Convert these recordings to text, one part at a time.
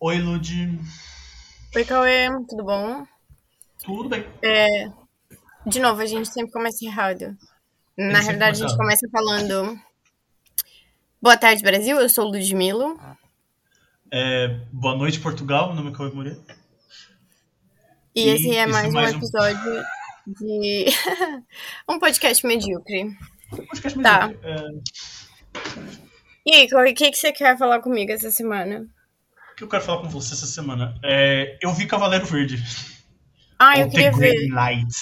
Oi, Lud. Oi, Cauê, tudo bom? Tudo bem. É, de novo, a gente sempre começa errado. Na realidade, a gente começa falando. Boa tarde, Brasil. Eu sou Ludmilo. É, boa noite, Portugal. Meu nome é Cauê Moreira. E, E esse é esse mais um mais um- episódio de um podcast medíocre. Podcast mesmo. Tá. É, E aí, Cauê, o que, que você quer falar comigo essa semana? O que eu quero falar com você essa semana? É, eu vi Cavaleiro Verde. Ah, eu queria ver. Knight.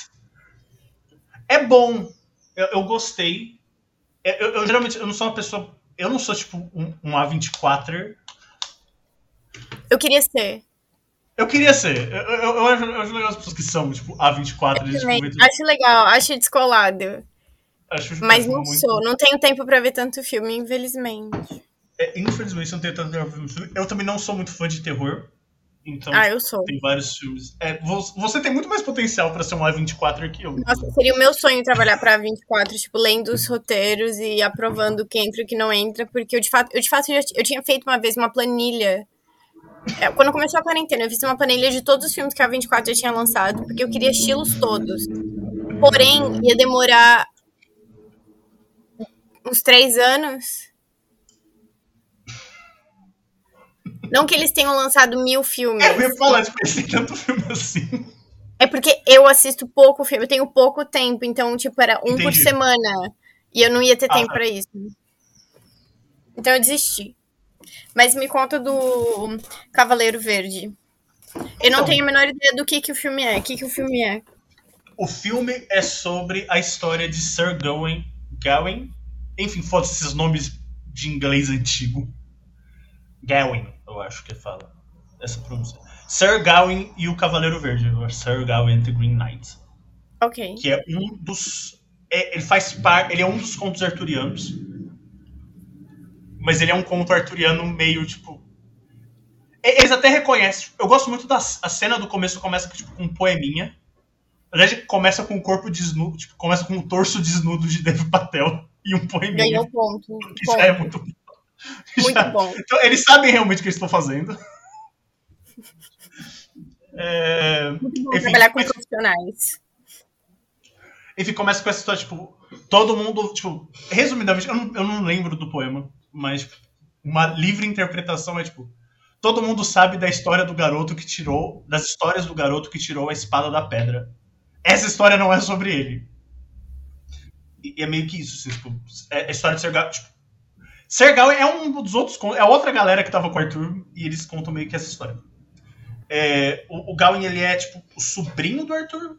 É bom. Eu, eu gostei. É, Eu, eu geralmente eu não sou uma pessoa. Eu não sou tipo um, um A24. Eu queria ser. Eu queria ser. Eu, eu, eu acho, eu acho legal as pessoas que são, tipo, A24. Eles, tipo, Acho legal, acho descolado. acho, Mas não muito- sou. Não tenho tempo pra ver tanto filme, infelizmente. É, infelizmente, eu não tenho tanto tempo filme. Eu também não sou muito fã de terror. Então, Ah, eu sou. tem vários filmes. É, vo- você tem muito mais potencial pra ser um A24 que eu. Nossa, seria o meu sonho trabalhar pra 24, tipo, lendo os roteiros e aprovando o que entra e o que não entra, porque eu de fato, eu de fato já, eu tinha feito uma vez uma planilha. É, quando começou a quarentena, eu fiz uma planilha de todos os filmes que a 24 já tinha lançado, porque eu queria estilos todos. Porém, ia demorar uns três anos. Não que eles tenham lançado mil filmes. É, eu ia falar, tipo, eles têm tanto filme assim. É porque eu assisto pouco filme, eu tenho pouco tempo, então, tipo, era um por Entendi. semana. E eu não ia ter Ah, tempo tá. pra isso. Então eu desisti. Mas me conta do Cavaleiro Verde. Eu não Então. tenho a menor ideia do que, que o filme é. O que, que o filme é? O filme é sobre a história de Sir Gawain. Gawain? Enfim, foda-se esses nomes de inglês antigo. Gawain, eu acho que fala. Essa pronúncia. Sir Gawain e o Cavaleiro Verde. Sir Gawain and the Green Knight. Ok. que é um dos. é- ele faz parte. Ele é um dos contos arturianos. Mas ele é um conto arturiano meio tipo. Eles até reconhecem. Eu gosto muito da a cena do começo, começa tipo, com um poeminha. Na verdade, começa com o corpo desnudo, tipo, começa com o torso desnudo de Dev Patel e um poeminha. Ganhou ponto. já é Ponto. muito Muito já- bom. Então, eles sabem realmente o que eles estão fazendo. É, Muito bom enfim, trabalhar com mas- profissionais. Enfim, começa com essa história, tipo, todo mundo, tipo, resumidamente, eu não, eu não lembro do poema, mas uma livre interpretação é, tipo, todo mundo sabe da história do garoto que tirou, das histórias do garoto que tirou a espada da pedra. Essa história não é sobre ele. E, é meio que isso, assim, tipo, é a história de Sergal, tipo, Sergal é um dos outros, é outra galera que tava com o Arthur, e eles contam meio que essa história. É, o, o Gawain, ele é, tipo, o sobrinho do Arthur,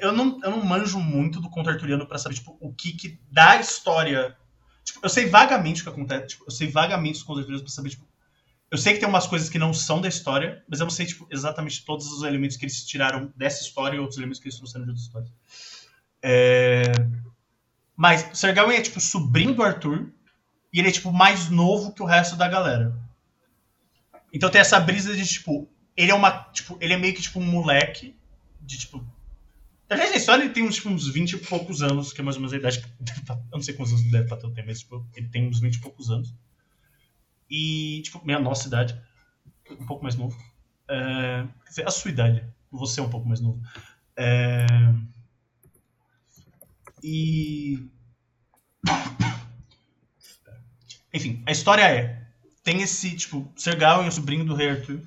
eu não, eu não manjo muito do conto arturiano pra saber, tipo, o que que da história. Tipo, eu sei vagamente o que acontece. Tipo, eu sei vagamente os contos arturianos pra saber, tipo. Eu sei que tem umas coisas que não são da história, mas eu não sei, tipo, exatamente todos os elementos que eles tiraram dessa história e outros elementos que eles trouxeram de outras histórias. É... Mas o Gawain é, tipo, sobrinho do Arthur, e ele é, tipo, mais novo que o resto da galera. Então tem essa brisa de, tipo, ele é uma. Tipo, ele é meio que, tipo, um moleque de, tipo, na verdade, a história ele tem uns, tipo, uns 20 e poucos anos, que é mais ou menos a idade que. Eu não sei quantos anos deve Patel tem, mas tipo, ele tem uns 20 e poucos anos. E, tipo, meio a nossa idade. Um pouco mais novo. É, quer dizer, a sua idade. Você é um pouco mais novo. É, e. Enfim, a história é: tem esse, tipo, Sir Gawain, o sobrinho do rei Arthur.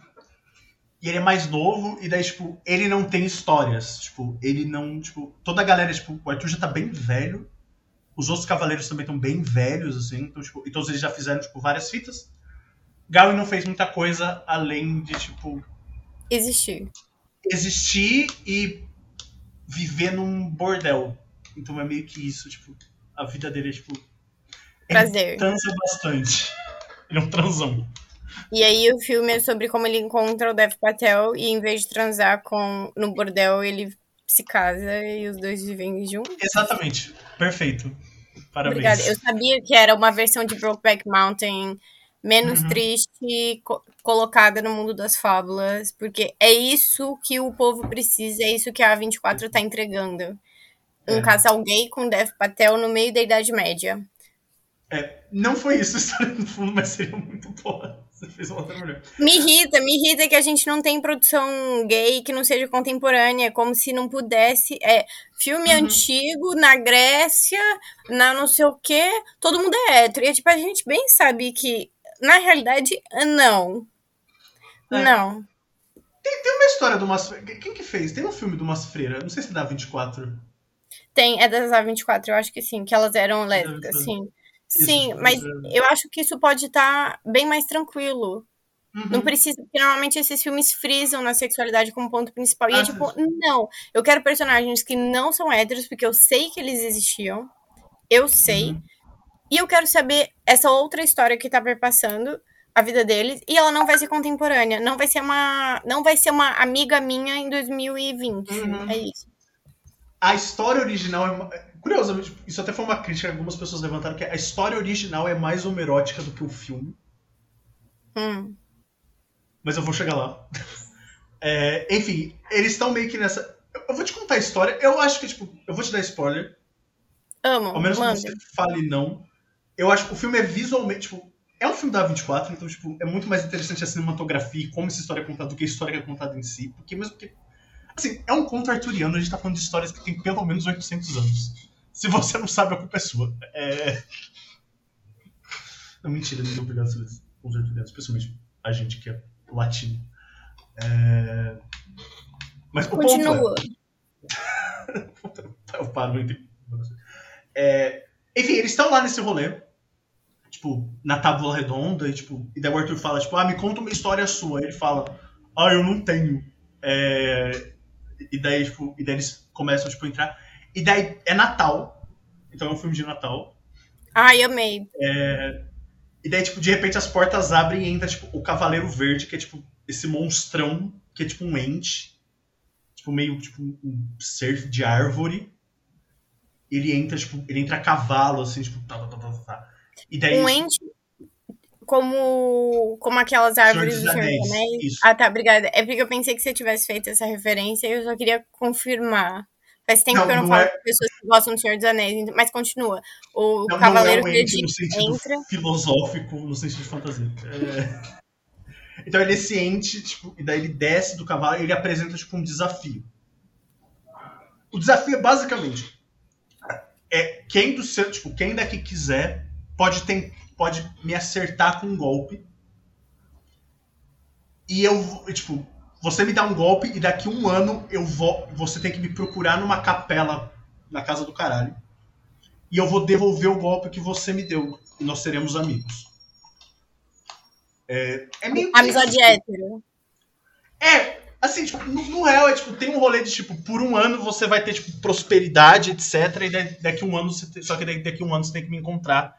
E ele é mais novo, e daí, tipo, ele não tem histórias. Tipo, ele não. Tipo, toda a galera, tipo, o Arthur já tá bem velho. Os outros cavaleiros também estão bem velhos, assim. Então, tipo, e todos eles já fizeram, tipo, várias fitas. Gawain não fez muita coisa além de, tipo, Existir. existir e viver num bordel. Então é meio que isso, tipo, a vida dele é, tipo. Ele Prazer. transa bastante. Ele é um transão. E aí o filme é sobre como ele encontra o Dev Patel e em vez de transar com no bordel, ele se casa e os dois vivem juntos. Exatamente. Perfeito. Parabéns. Obrigada. Eu sabia que era uma versão de Brokeback Mountain menos Uhum. triste, co- colocada no mundo das fábulas, porque é isso que o povo precisa, é isso que a A24 tá entregando. Um É. casal gay com Dev Patel no meio da Idade Média. É, não foi isso a história no fundo, mas seria muito boa. Você fez uma outra mulher. Me irrita, me irrita que a gente não tem produção gay que não seja contemporânea, como se não pudesse. É, filme Uhum. antigo, na Grécia, na não sei o quê, todo mundo é hétero. E tipo, a gente bem sabe que, na realidade, não. É. Não. Tem, tem uma história do Mas Quem que fez? Tem um filme do Mas Freira. Não sei se é da 24. Tem, é das A24, eu acho que sim, que elas eram lésbicas, Isso, sim. isso, mas é. eu acho que isso pode estar bem mais tranquilo. Uhum. Não precisa, porque normalmente esses filmes frisam na sexualidade como ponto principal. E é Ah, tipo, não, eu quero personagens que não são héteros, porque eu sei que eles existiam. Eu sei. Uhum. E eu quero saber essa outra história que tá perpassando a vida deles. E ela não vai ser contemporânea. Não vai ser uma. Não vai ser uma amiga minha em 2020. Uhum. É isso. A história original é. Curiosamente, isso até foi uma crítica que algumas pessoas levantaram, que a história original é mais homerótica do que o filme. Hum. Mas eu vou chegar lá. É, enfim, eles estão meio que nessa. eu- vou te contar a história. Eu acho que, tipo, eu vou te dar spoiler. Amo. Ao menos que manda. você fale não. Eu acho que o filme é visualmente, tipo, é um filme da 24, então, tipo, é muito mais interessante a cinematografia e como essa história é contada do que a história que é contada em si. Porque mesmo que. Assim, é um conto arturiano, a gente tá falando de histórias que tem pelo menos 800 anos. Se você não sabe, a culpa é sua. É. Não, mentira, não obrigado a os arturianos, especialmente a gente que é latino. É... Mas o ponto é. Continua. Eu paro entendi. É, enfim, eles estão lá nesse rolê, tipo, na tábua redonda, e, tipo, e daí o Arthur fala, tipo, ah, me conta uma história sua. Aí ele fala, ah, eu não tenho. É, e daí, tipo, e daí eles começam, tipo, a entrar. E daí é Natal, então é um filme de Natal. Ai, amei. E daí, tipo, de repente as portas abrem e entra, tipo, o Cavaleiro Verde, que é, tipo, esse monstrão, que é, tipo, um ente. Tipo, meio, tipo, um ser de árvore. Ele entra, tipo, ele entra a cavalo, assim, tipo, tá, tá, tá, tá, tá. E daí, Um ente como, como aquelas árvores do Senhor dos Anéis. Ah, tá, obrigada. É porque eu pensei que você tivesse feito essa referência e eu só queria confirmar. Faz tempo Não, que eu não, não falo é- com pessoas que gostam do Senhor dos Anéis, então- mas continua. O não, Cavaleiro não é um ente no sentido entra. filosófico, no sentido de fantasia. É. Então ele é esse ente, tipo, e daí ele desce do cavalo e ele apresenta, tipo, um desafio. O desafio é basicamente é quem do seu, tipo, quem daqui quiser pode ter, pode me acertar com um golpe. E eu, vou- tipo, você me dá um golpe e daqui um ano eu vou, você tem que me procurar numa capela na casa do caralho. E eu vou devolver o golpe que você me deu e nós seremos amigos. É, é meio que Amizade hétero. É, assim, tipo, no, no real é tipo, tem um rolê de tipo, por um ano você vai ter tipo prosperidade, etc. E da- daqui um ano você tem- só que daqui, daqui um ano você tem que me encontrar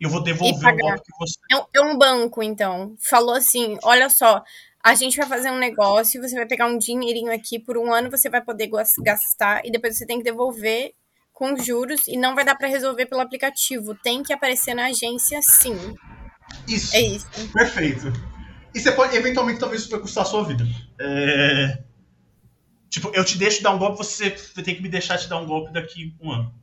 e eu vou devolver o golpe que você. É um, é um banco, então. Falou assim: olha só, a gente vai fazer um negócio, você vai pegar um dinheirinho aqui por um ano, você vai poder gas- gastar e depois você tem que devolver com juros e não vai dar pra resolver pelo aplicativo. Tem que aparecer na agência, sim. Isso. É isso. Perfeito. E você pode, eventualmente, talvez isso vai custar a sua vida. É... Tipo, eu te deixo dar um golpe, você ter que me deixar te dar um golpe daqui um ano.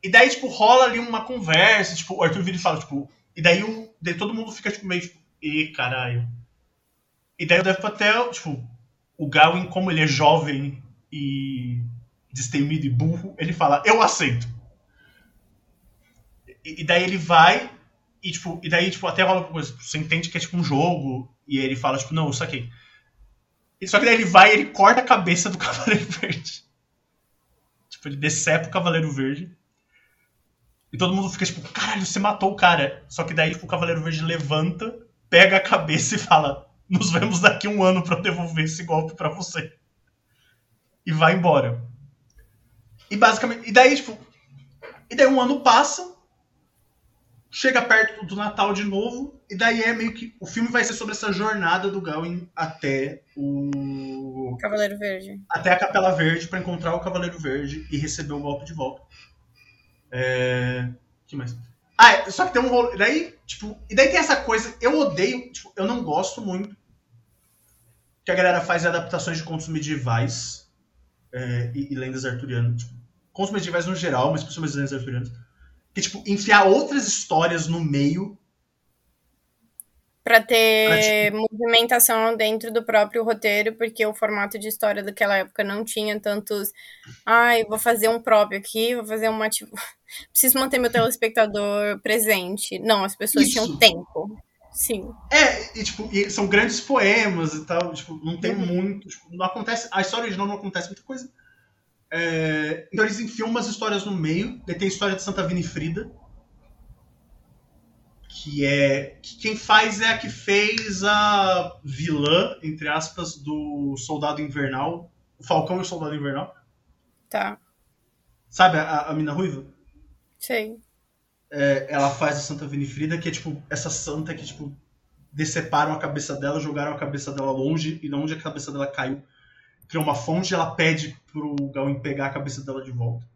E daí, tipo, rola ali uma conversa, tipo, o Arthur vira e fala, tipo, e daí, o, daí todo mundo fica, tipo, meio, tipo, e caralho. E daí eu devo até, tipo, o Gawain, como ele é jovem e destemido e burro, ele fala, eu aceito. E, e daí ele vai e, tipo, e daí, tipo, até rola uma coisa. Você entende que é tipo um jogo. E ele fala, tipo, não, eu saquei. Só que daí ele vai e ele corta a cabeça do Cavaleiro Verde. Tipo, ele decepa o Cavaleiro Verde. E todo mundo fica, tipo, caralho, você matou o cara. Só que daí tipo, o Cavaleiro Verde levanta, pega a cabeça e fala: Nos vemos daqui um ano pra eu devolver esse golpe pra você. E vai embora. E basicamente. E daí, tipo. E daí um ano passa chega perto do Natal de novo, e daí é meio que. O filme vai ser sobre essa jornada do Gawain até o. Cavaleiro Verde. até a Capela Verde pra encontrar o Cavaleiro Verde e receber o golpe de volta. É. que mais? Ah, é, só que tem um rolo. Daí, tipo. E daí tem essa coisa. Eu odeio. Tipo, eu não gosto muito. Que a galera faz adaptações de contos medievais é, e, e lendas arturianas. Tipo, contos medievais no geral, mas principalmente lendas arturianas que, tipo, enfiar outras histórias no meio Pra ter movimentação dentro do próprio roteiro, porque o formato de história daquela época não tinha tantos. Ai, vou fazer um próprio aqui, vou fazer uma. Tipo, preciso manter meu telespectador presente. Não, as pessoas Isso. tinham tempo. Sim. É, e tipo, e são grandes poemas e tal, tipo, não tem Uhum. muito, tipo, não acontece, a história original não acontece muita coisa. É, então eles enfiam umas histórias no meio, daí tem a história de Santa Winifrida, que é, que quem faz é a que fez a vilã, entre aspas, do Soldado Invernal, o Falcão e o Soldado Invernal, Tá. sabe a, a mina ruiva? Sei. É, ela faz a Santa Winifrida, que é tipo, essa santa que, tipo, deceparam a cabeça dela, jogaram a cabeça dela longe, e de onde a cabeça dela caiu, criou uma fonte e ela pede pro Gawain pegar a cabeça dela de volta.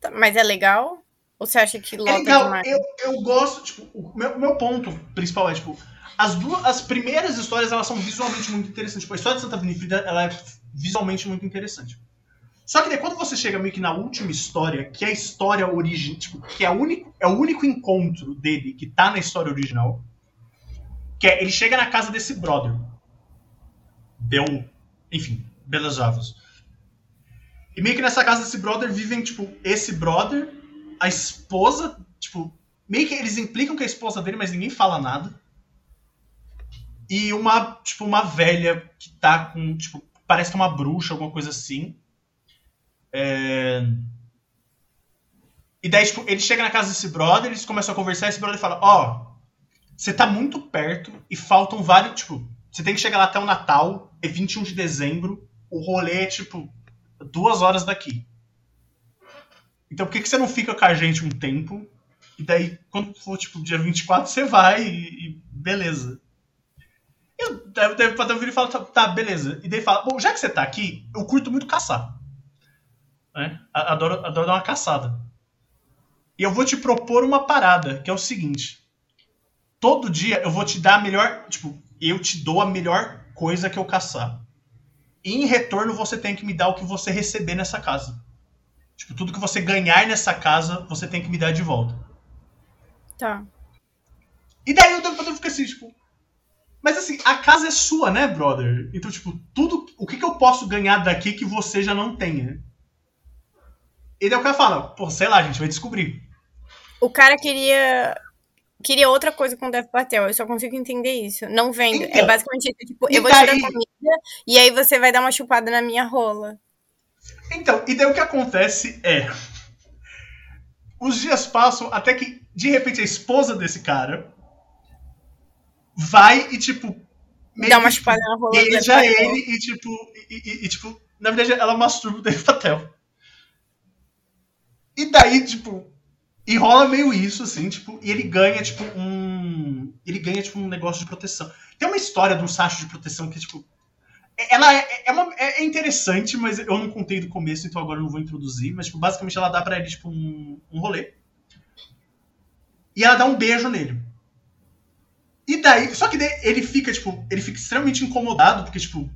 Tá, Mas é legal? Ou você acha que lota É legal, demais? eu, eu gosto, tipo, o meu, meu ponto principal é, tipo, as duas, as primeiras histórias, elas são visualmente muito interessantes. Tipo, a história de Santa Winifrida, ela é visualmente muito interessante. Só que daí quando você chega meio que na última história, que é a história original, tipo, que é, único, é o único encontro dele que tá na história original, que é, ele chega na casa desse brother. Deu, enfim, belas javas. E meio que nessa casa desse brother vivem, tipo, esse brother, a esposa, tipo, meio que eles implicam que é a esposa dele, mas ninguém fala nada. E uma, tipo, uma velha que tá com, tipo, parece que é uma bruxa, alguma coisa assim. É... E daí, tipo, ele chega na casa desse brother, eles começam a conversar, esse brother fala, ó, você tá muito perto e faltam vários, tipo, você tem que chegar lá até o Natal, é 21 de dezembro, o rolê é, tipo, duas horas daqui. Então por que, que você não fica com a gente um tempo? E daí, quando for, tipo, dia 24, você vai e, e beleza. E o David Patel vira e fala, tá, tá, beleza. E daí fala, bom, já que você tá aqui, eu curto muito caçar. Né? Adoro, adoro dar uma caçada. E eu vou te propor uma parada, que é o seguinte. Todo dia eu vou te dar a melhor. Tipo, eu te dou a melhor coisa que eu caçar. E em retorno você tem que me dar o que você receber nessa casa. Tipo, tudo que você ganhar nessa casa, você tem que me dar de volta. Tá. E daí o Patel fica assim, tipo. Mas assim, a casa é sua, né, brother? Então, tipo, tudo. O que, que eu posso ganhar daqui que você já não tenha? E daí o cara fala, pô, sei lá, a gente vai descobrir. O cara queria. Queria outra coisa com o Dev Patel, eu só consigo entender isso. Não vendo. é Então, basicamente isso, tipo, eu vou te dar daí- comida e aí você vai dar uma chupada na minha rola. Então, e daí o que acontece é. Os dias passam até que, de repente, a esposa desse cara vai e, tipo. Dá uma chupada na rola Dev beija ele e, tipo. E, e- e, tipo, na verdade, ela masturba o Dave Patel. E daí, tipo. E rola meio isso, assim, tipo, e ele ganha, tipo, um. Ele ganha, tipo, um negócio de proteção. Tem uma história de um sacho de proteção que, tipo. Ela é, é, uma- é- é interessante, mas eu não contei do começo, então agora eu não vou introduzir. Mas, tipo, basicamente ela dá pra ele, tipo, um, um rolê. E ela dá um beijo nele. E daí. Só que daí ele fica, tipo, ele fica extremamente incomodado, porque, tipo.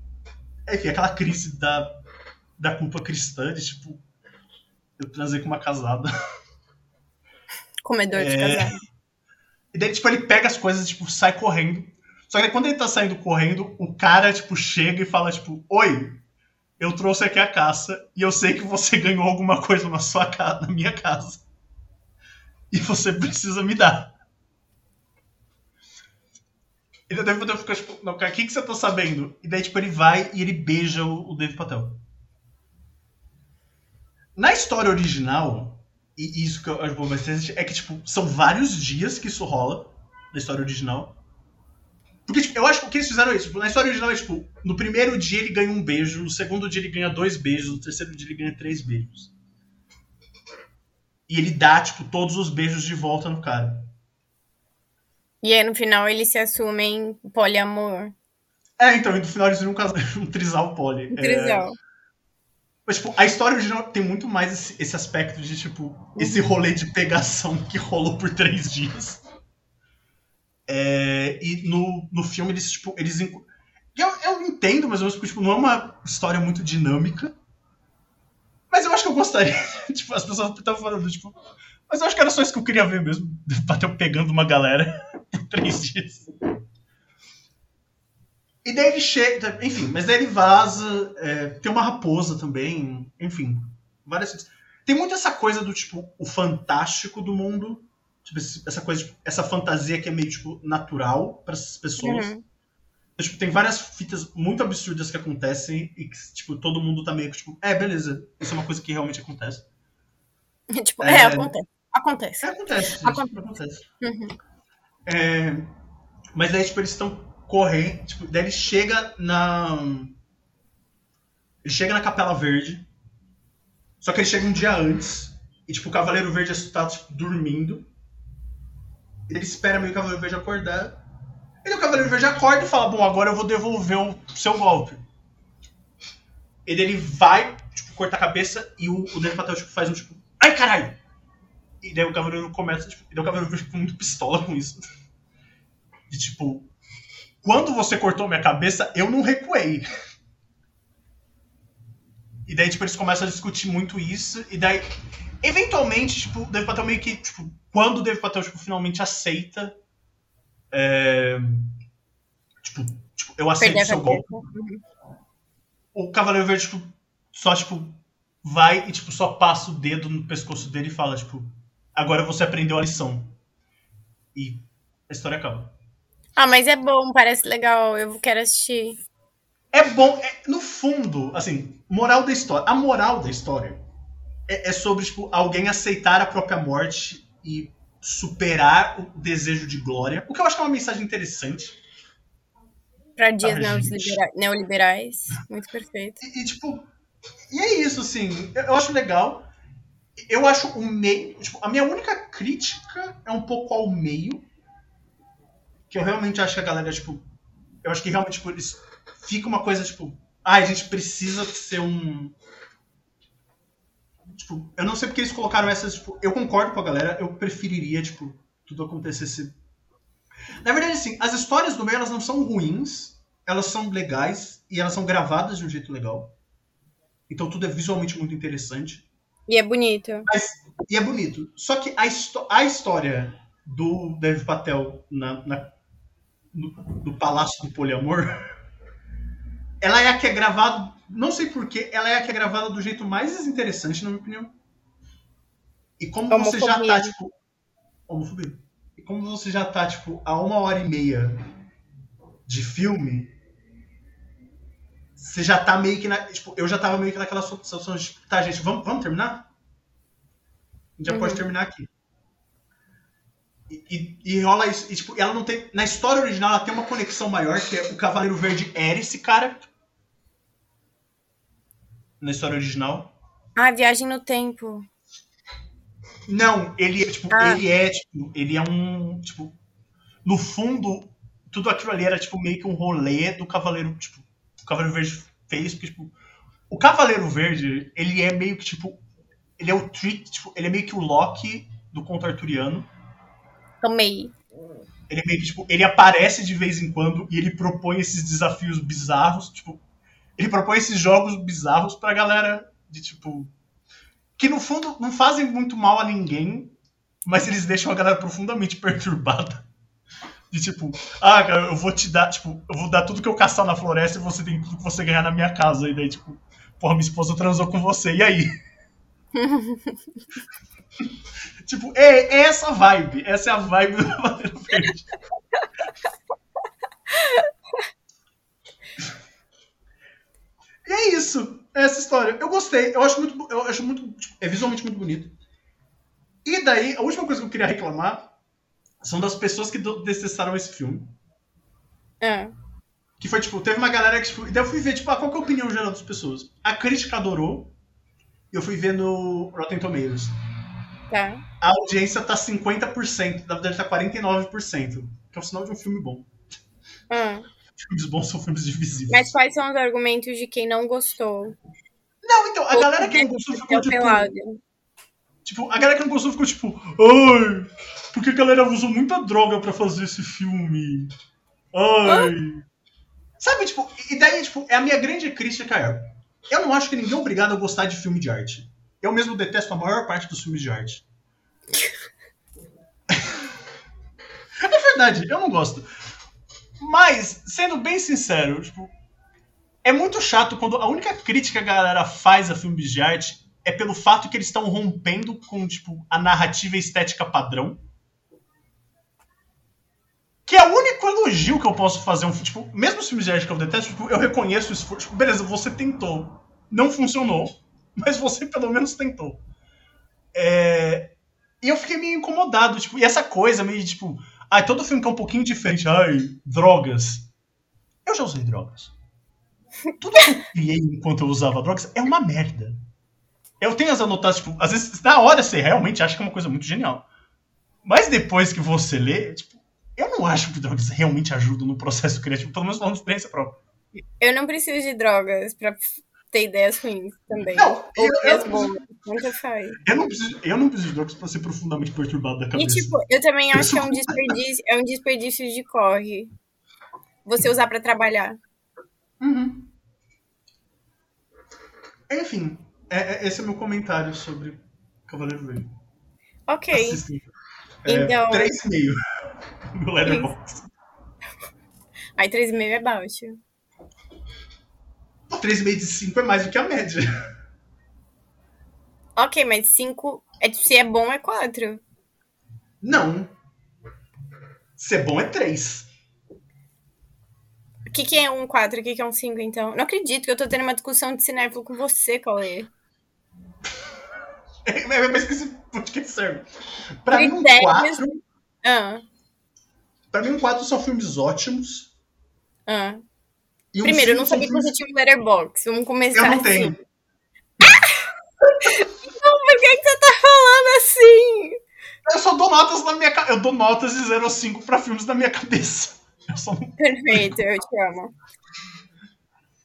Enfim, aquela crise da, da culpa cristã de, tipo. Eu transei com uma casada. Comedor de É. casal. E daí, tipo, ele pega as coisas, tipo, sai correndo. Só que daí, quando ele tá saindo correndo, o cara, tipo, chega e fala, tipo, Oi, eu trouxe aqui a caça e eu sei que você ganhou alguma coisa na sua casa, na minha casa. E você precisa me dar. E daí o Dave fica, tipo, não, cara, o que, que você tá sabendo? E daí, tipo, ele vai e ele beija o, o Dave Patel. Na história original, e isso que eu acho bom mais interessante, é que, tipo, são vários dias que isso rola na história original. Porque, tipo, eu acho que eles fizeram é isso. Tipo, na história original é, tipo, no primeiro dia ele ganha um beijo, no segundo dia ele ganha dois beijos, no terceiro dia ele ganha três beijos. E ele dá, tipo, todos os beijos de volta no cara. E aí no final eles se assumem poliamor. É, então, e no final eles viram um, casal, um trisal poli. Um É, trisal. Mas, tipo, a história original tem muito mais esse, esse aspecto de, tipo, esse rolê de pegação que rolou por três dias. É, e no, no filme eles, tipo, eles. Eu, eu entendo, mas eu, tipo, não é uma história muito dinâmica. Mas eu acho que eu gostaria. tipo, as pessoas estavam falando, tipo. Mas eu acho que era só isso que eu queria ver mesmo. Bateu pegando uma galera. por três dias. E daí ele chega, enfim, mas daí ele vaza, é, tem uma raposa também, enfim, várias coisas. Tem muito essa coisa do tipo, o fantástico do mundo, tipo, essa coisa, tipo, essa fantasia que é meio, tipo, natural para essas pessoas. Uhum. Então, tipo, tem várias fitas muito absurdas que acontecem e que, tipo, todo mundo tá meio que, tipo, é, beleza, isso é uma coisa que realmente acontece. tipo, é, é acontece. Acontece. É, acontece, gente, acontece. acontece. Uhum. É, mas daí, tipo, eles estão correndo, tipo, daí ele chega na... Ele chega na Capela Verde, só que ele chega um dia antes, e, tipo, o Cavaleiro Verde está, tipo, dormindo, ele espera meio o Cavaleiro Verde acordar, e o Cavaleiro Verde acorda e fala: Bom, agora eu vou devolver o seu golpe. Ele, ele vai, tipo, cortar a cabeça e o, o Dev Patel tipo, faz um tipo: Ai caralho! E daí o Cavaleiro começa, tipo, e daí o Cavaleiro Verde fica muito pistola com isso. E tipo, quando você cortou minha cabeça, eu não recuei. E daí, tipo, eles começam a discutir muito isso. E daí, eventualmente, tipo, o Dev Patel meio que, tipo, quando o Dev Patel, tipo, finalmente aceita é... Tipo, tipo, eu aceito o seu golpe. Uhum. O Cavaleiro Verde, tipo, só, tipo, vai e, tipo, só passa o dedo no pescoço dele e fala, tipo, agora você aprendeu a lição. E a história acaba. Ah, mas é bom, parece legal, eu quero assistir. É bom, é, no fundo, assim, moral da história. A moral da história é, é sobre, tipo, alguém aceitar a própria morte e superar o desejo de glória. O que eu acho que é uma mensagem interessante. Para dias neoliberais, neoliberais. Muito perfeito. E, e, tipo, e é isso, assim. Eu, eu acho legal. Eu acho o meio. Tipo, a minha única crítica é um pouco ao meio. Que eu realmente acho que a galera, tipo. Eu acho que realmente, tipo, eles, fica uma coisa, tipo. Ah, a gente precisa ser um Tipo, eu não sei porque eles colocaram essas, tipo, eu concordo com a galera, eu preferiria, tipo, tudo acontecesse. Na verdade, assim, as histórias do meio elas não são ruins, elas são legais e elas são gravadas de um jeito legal. Então tudo é visualmente muito interessante. E é bonito. Mas, e é bonito. Só que a, a história do Dev Patel na, na no, no Palácio do Poliamor, ela é a que é gravada não sei porquê, ela é a que é gravada do jeito mais desinteressante, na minha opinião. E como homofobia. você já tá, tipo. Homofobia. E como você já tá, tipo, a uma hora e meia de filme, você já tá meio que na. Tipo, eu já tava meio que naquela situação de, tipo, tá, gente, vamos, vamos terminar? A gente já uhum. pode terminar aqui. E, e, e, rola isso. E, tipo, ela não tem. Na história original, ela tem uma conexão maior, que é o Cavaleiro Verde era esse cara na história original. Ah, Viagem no Tempo. Não, ele é, tipo, ah. ele é, tipo, ele é um, tipo, no fundo, tudo aquilo ali era, tipo, meio que um rolê do Cavaleiro, tipo, o Cavaleiro Verde fez, porque, tipo, o Cavaleiro Verde, ele é meio que, tipo, ele é o trick, tipo, ele é meio que o Loki do conto arturiano. Também. Ele é meio que, tipo, ele aparece de vez em quando e ele propõe esses desafios bizarros, tipo, ele propõe esses jogos bizarros pra galera de tipo. Que no fundo não fazem muito mal a ninguém, mas eles deixam a galera profundamente perturbada. De tipo, ah, eu vou te dar, tipo, eu vou dar tudo que eu caçar na floresta e você tem tudo que você ganhar na minha casa. E daí, tipo, porra, minha esposa transou com você, e aí? tipo, é, é, essa vibe. Essa é a vibe do Verde. E é isso. É essa história. Eu gostei. Eu acho muito. Eu acho muito. Tipo, é visualmente muito bonito. E daí, a última coisa que eu queria reclamar são das pessoas que detestaram esse filme. É. Que foi, tipo, teve uma galera que, tipo, daí eu fui ver, tipo, ah, qual que é a opinião geral das pessoas? A crítica adorou. E eu fui ver no Rotten Tomatoes. Tá. A audiência tá 50%, na verdade tá 49%. Que é um sinal de um filme bom. Hum filmes bons são filmes divisíveis. Mas quais são os argumentos de quem não gostou? Não, então, a Ou galera que não gostou ficou tipo. Pelado. Tipo, a galera que não gostou ficou tipo, ai, porque a galera usou muita droga pra fazer esse filme. Ai. Sabe, tipo, e daí, tipo, é a minha grande crítica é. Eu não acho que ninguém é obrigado a gostar de filme de arte. Eu mesmo detesto a maior parte dos filmes de arte. verdade, eu não gosto. Mas, sendo bem sincero, tipo, é muito chato quando a única crítica que a galera faz a filmes de arte é pelo fato que eles estão rompendo com, tipo, a narrativa estética padrão. Que é o único elogio que eu posso fazer um tipo, mesmo os filmes de arte que eu detesto, tipo, eu reconheço o esforço. Tipo, beleza, você tentou. Não funcionou, mas você pelo menos tentou. É... E eu fiquei meio incomodado, tipo, e essa coisa meio tipo, ai, todo filme que é um pouquinho diferente, ai, drogas. Eu já usei drogas. Tudo que eu criei enquanto eu usava drogas é uma merda. Eu tenho as anotações, tipo, às vezes na hora você realmente acha que é uma coisa muito genial. Mas depois que você lê, tipo, eu não acho que drogas realmente ajudam no processo criativo, pelo menos falando de experiência própria. Eu não preciso de drogas pra ter ideias ruins também. Não, eu- eu- boas. Nunca faz. Eu não preciso, eu não preciso de drogas pra ser profundamente perturbado da E, cabeça. tipo, eu também acho que é um desperdício, é um desperdício de corre. Você usar pra trabalhar. Uhum. Enfim, é- é- esse é o meu comentário sobre Cavaleiro Vermelho. Ok. É, Então- 3,5 no Letterboxd. Aí 3,5 é baixo. 3,5 de 5 é mais do que a média. Ok, mas 5. É, se é bom, é 4. Não. Ser bom é 3. O que, que é um 4 o que, que é um 5, então? Não acredito que eu tô tendo uma discussão de cinéfilo com você, Cauê. Mas que esse podcast serve? Pra mim, um Critérios. 4. Ah, Pra mim, um 4 são filmes ótimos. ah. Primeiro, eu não sabia que você tinha um letterbox. Vamos começar Eu não assim. tenho. Não, por que, que você tá falando assim? Eu só dou notas na minha Eu dou notas de 0 a 5 pra filmes na minha cabeça. Eu só Perfeito, eu te amo.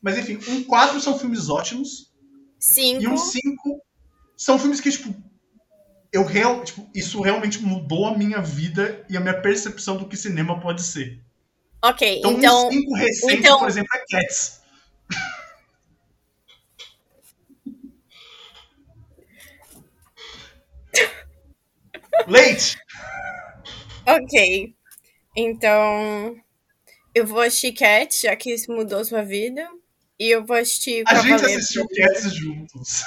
Mas enfim, um 4 são filmes ótimos. E um 5. 5 são filmes que, tipo, eu real, tipo, isso realmente mudou a minha vida e a minha percepção do que cinema pode ser. Ok, Então, então. um 5 recente, então- por exemplo, é Cats. Leite! Ok. Então. Eu vou assistir Cat, já que isso mudou sua vida. E eu vou assistir A gente assistiu Cats juntos.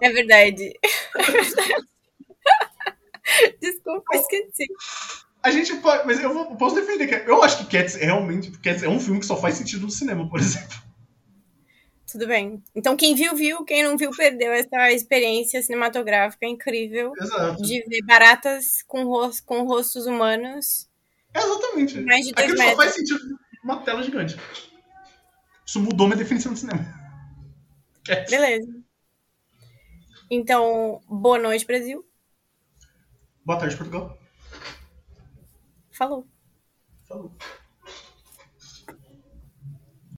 É verdade. É verdade. Desculpa, esqueci. A gente pode. Mas eu vou- posso defender Cats. Eu acho que Cats é realmente. Cats é um filme que só faz sentido no cinema, por exemplo. Tudo bem. Então, quem viu, viu. Quem não viu, perdeu essa experiência cinematográfica incrível Exato. de ver baratas com, ros com rostos humanos. Exatamente. Mais de dois Aquilo só metros. faz sentido numa tela gigante. Isso mudou minha definição de cinema. Cats. Beleza. Então, boa noite, Brasil. Boa tarde, Portugal. Falou. Falou.